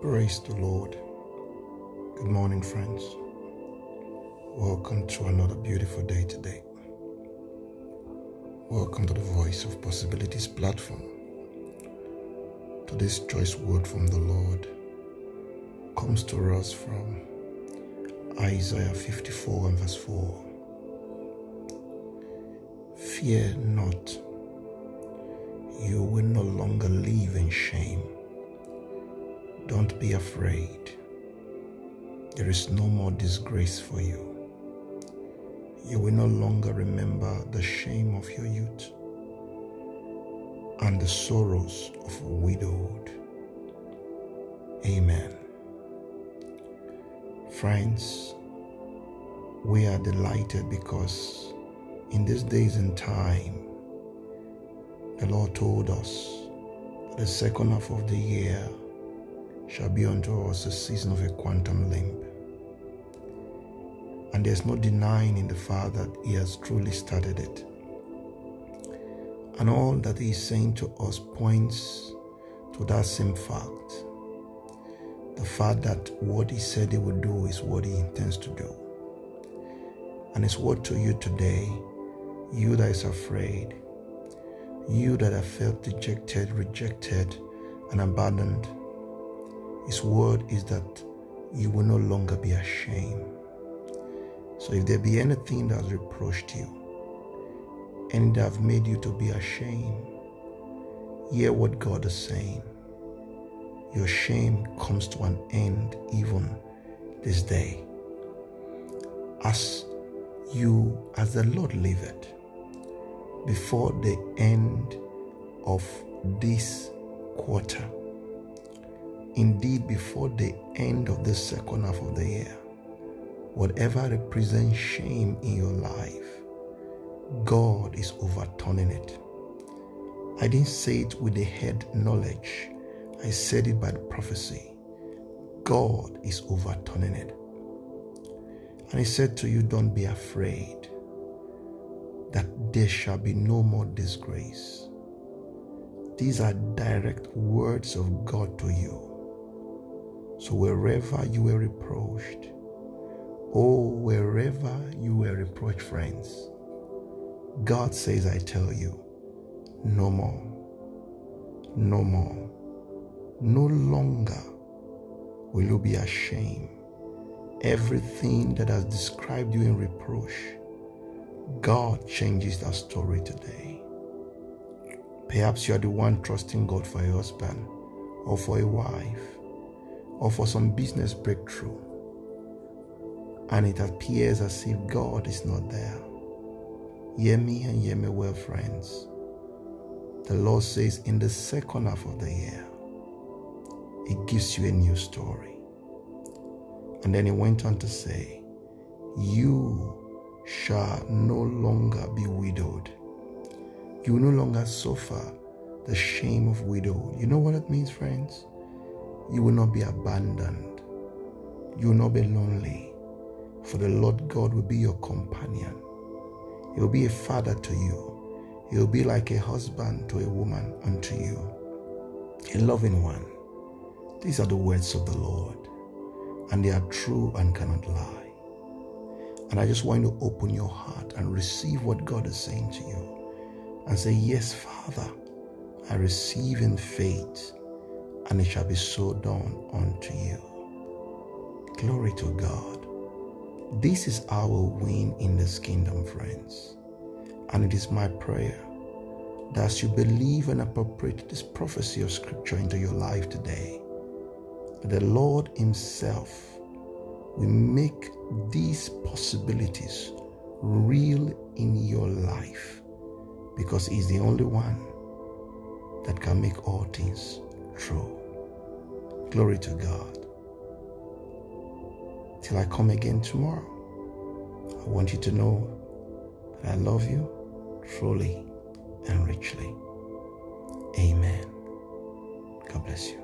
Praise the Lord. Good morning, friends. Welcome to another beautiful day today. Welcome to the Voice of Possibilities platform. Today's choice word from the Lord comes to us from Isaiah 54 and verse 4. Fear not, you will no longer live in shame. Don't be afraid. There is no more disgrace for you. You will no longer remember the shame of your youth and the sorrows of widowhood. Amen. Friends, we are delighted because in these days and time, the Lord told us the second half of the year shall be unto us a season of a quantum leap. And there's no denying in the fact that He has truly started it. And all that He is saying to us points to that same fact. The fact that what He said He would do is what He intends to do. And His word to you today, you that is afraid, you that have felt dejected, rejected, and abandoned, His word is that you will no longer be ashamed. So if there be anything that has reproached you, and that have made you to be ashamed, hear what God is saying. Your shame comes to an end even this day. As you, as the Lord liveth, before the end of this quarter, indeed before the end of the second half of the year, whatever represents shame in your life, God is overturning it. I didn't say it with the head knowledge, I said it by prophecy. God is overturning it. And He said to you, Don't be afraid that there shall be no more disgrace. These are direct words of God to you. So wherever you were reproached, oh, wherever you were reproached, friends, God says, I tell you, no more, no more, no longer will you be ashamed. Everything that has described you in reproach, God changes that story today. Perhaps you are the one trusting God for a husband or for a wife or for some business breakthrough. And it appears as if God is not there. Hear me and hear me well, friends. The Lord says in the second half of the year, it gives you a new story. And then he went on to say, You shall no longer be widowed. You no longer suffer the shame of widow. You know what it means, friends? You will not be abandoned. You will not be lonely. For the Lord God will be your companion. He will be a father to you. He will be like a husband to a woman unto you. A loving one. These are the words of the Lord, and they are true and cannot lie. And I just want you to open your heart and receive what God is saying to you and say, Yes, Father, I receive in faith, and it shall be so done unto you. Glory to God. This is our win in this kingdom, friends. And it is my prayer that as you believe and appropriate this prophecy of Scripture into your life today, the Lord Himself will make these possibilities real in your life because He's the only one that can make all things true. Glory to God. Till I come again tomorrow, I want you to know that I love you truly and richly. Amen. God bless you.